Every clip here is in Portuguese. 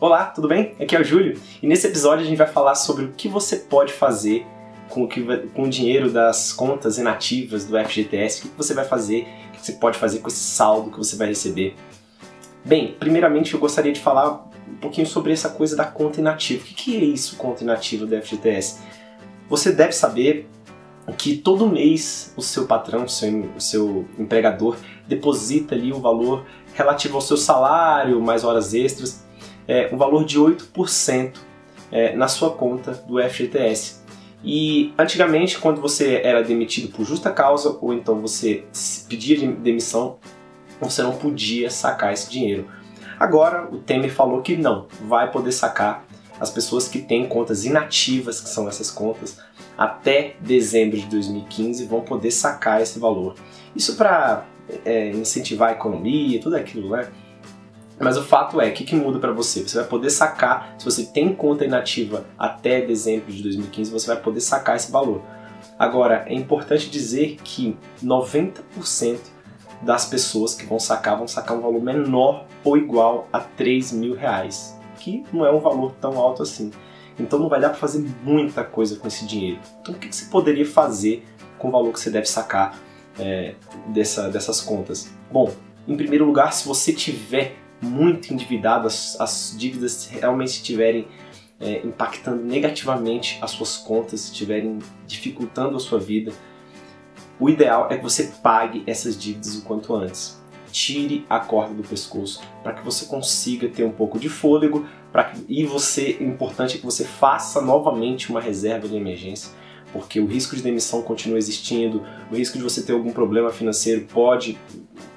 Olá, tudo bem? Aqui é o Júlio e nesse episódio a gente vai falar sobre o que você pode fazer com o, que, com o dinheiro das contas inativas do FGTS, o que você vai fazer, o que você pode fazer com esse saldo que você vai receber. Bem, primeiramente eu gostaria de falar um pouquinho sobre essa coisa da conta inativa. O que é isso, conta inativa do FGTS? Você deve saber que todo mês o seu patrão, o seu, o seu empregador, deposita ali o valor relativo ao seu salário, mais horas extras, é, um valor de 8% é, na sua conta do FGTS. E antigamente, quando você era demitido por justa causa ou então você pedia demissão, você não podia sacar esse dinheiro. Agora o Temer falou que não, vai poder sacar as pessoas que têm contas inativas, que são essas contas, até dezembro de 2015 vão poder sacar esse valor. Isso para é, incentivar a economia, tudo aquilo, né? Mas o fato é, o que, que muda para você? Você vai poder sacar, se você tem conta inativa até dezembro de 2015, você vai poder sacar esse valor. Agora, é importante dizer que 90% das pessoas que vão sacar vão sacar um valor menor ou igual a 3 mil reais, que não é um valor tão alto assim. Então não vai dar para fazer muita coisa com esse dinheiro. Então o que, que você poderia fazer com o valor que você deve sacar é, dessa, dessas contas? Bom, em primeiro lugar, se você tiver muito endividado, as, as dívidas realmente estiverem é, impactando negativamente as suas contas, estiverem dificultando a sua vida, o ideal é que você pague essas dívidas o quanto antes. Tire a corda do pescoço para que você consiga ter um pouco de fôlego para e você, importante é que você faça novamente uma reserva de emergência porque o risco de demissão continua existindo, o risco de você ter algum problema financeiro pode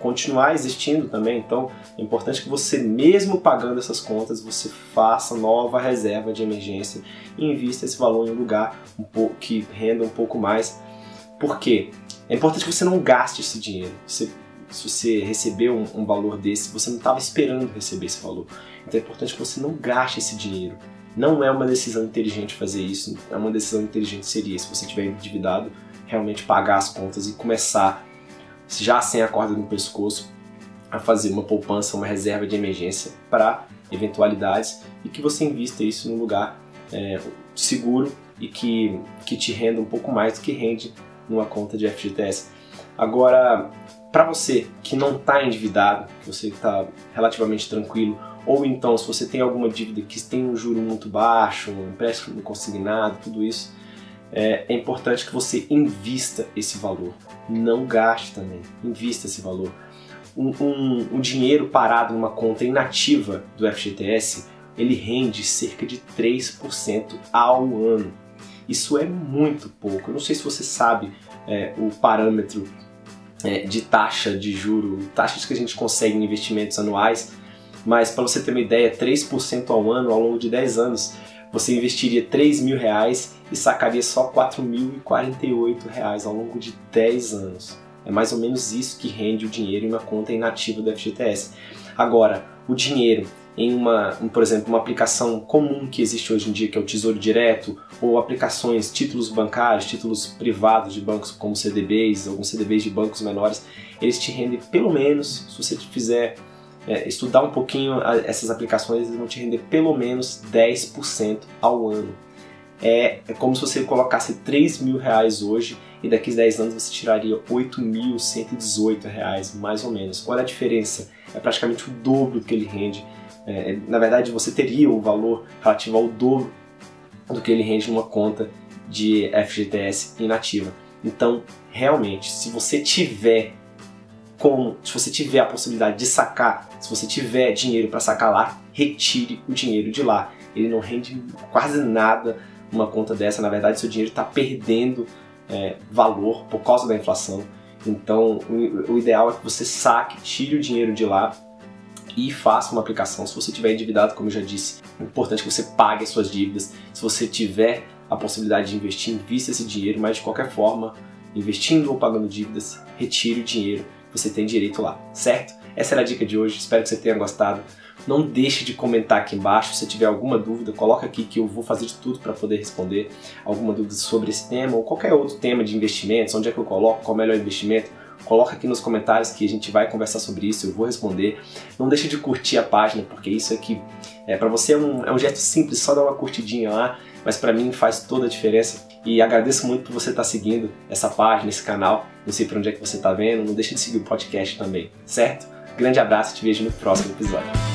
continuar existindo também. Então, é importante que você, mesmo pagando essas contas, você faça nova reserva de emergência e invista esse valor em um lugar um pouco que renda um pouco mais. Por quê? É importante que você não gaste esse dinheiro. Você, se você recebeu um, um valor desse, você não estava esperando receber esse valor. Então é importante que você não gaste esse dinheiro. Não é uma decisão inteligente fazer isso. É uma decisão inteligente seria, se você tiver endividado, realmente pagar as contas e começar, já sem a corda no pescoço, a fazer uma poupança, uma reserva de emergência para eventualidades e que você invista isso num lugar é, seguro e que, que te renda um pouco mais do que rende numa conta de FGTS. Agora, para você que não está endividado, que você está relativamente tranquilo, ou então, se você tem alguma dívida que tem um juro muito baixo, um empréstimo consignado, tudo isso, é, é importante que você invista esse valor. Não gaste também, invista esse valor. Um, um, um dinheiro parado numa conta inativa do FGTS, ele rende cerca de 3% ao ano. Isso é muito pouco. Eu não sei se você sabe é, o parâmetro é, de taxa de juro, taxas que a gente consegue em investimentos anuais, mas para você ter uma ideia, 3% ao ano, ao longo de 10 anos, você investiria 3 mil reais e sacaria só 4.048 reais ao longo de 10 anos. É mais ou menos isso que rende o dinheiro em uma conta inativa do FGTS. Agora, o dinheiro em uma, por exemplo, uma aplicação comum que existe hoje em dia, que é o Tesouro Direto, ou aplicações, títulos bancários, títulos privados de bancos como CDBs, alguns CDBs de bancos menores, eles te rendem pelo menos, se você fizer é, estudar um pouquinho essas aplicações, vão te render pelo menos 10% ao ano. É, é como se você colocasse 3 mil reais hoje e daqui a 10 anos você tiraria 8.118 reais, mais ou menos. Qual é a diferença? É praticamente o dobro que ele rende. É, na verdade, você teria um valor relativo ao dobro do que ele rende numa conta de FGTS inativa. Então, realmente, se você tiver como, se você tiver a possibilidade de sacar, se você tiver dinheiro para sacar lá, retire o dinheiro de lá. Ele não rende quase nada uma conta dessa, na verdade, seu dinheiro está perdendo é, valor por causa da inflação. Então, o, o ideal é que você saque, tire o dinheiro de lá e faça uma aplicação. Se você tiver endividado, como eu já disse, é importante que você pague as suas dívidas. Se você tiver a possibilidade de investir, invista esse dinheiro, mas de qualquer forma, investindo ou pagando dívidas, retire o dinheiro você tem direito lá, certo? Essa era a dica de hoje, espero que você tenha gostado. Não deixe de comentar aqui embaixo, se tiver alguma dúvida, coloca aqui que eu vou fazer de tudo para poder responder alguma dúvida sobre esse tema ou qualquer outro tema de investimentos, onde é que eu coloco, qual é o melhor investimento, Coloca aqui nos comentários que a gente vai conversar sobre isso, eu vou responder. Não deixe de curtir a página, porque isso aqui é para você é um, é um gesto simples, só dar uma curtidinha lá, mas para mim faz toda a diferença. E agradeço muito por você estar tá seguindo essa página, esse canal. Não sei para onde é que você está vendo, não deixe de seguir o podcast também, certo? Grande abraço e te vejo no próximo episódio.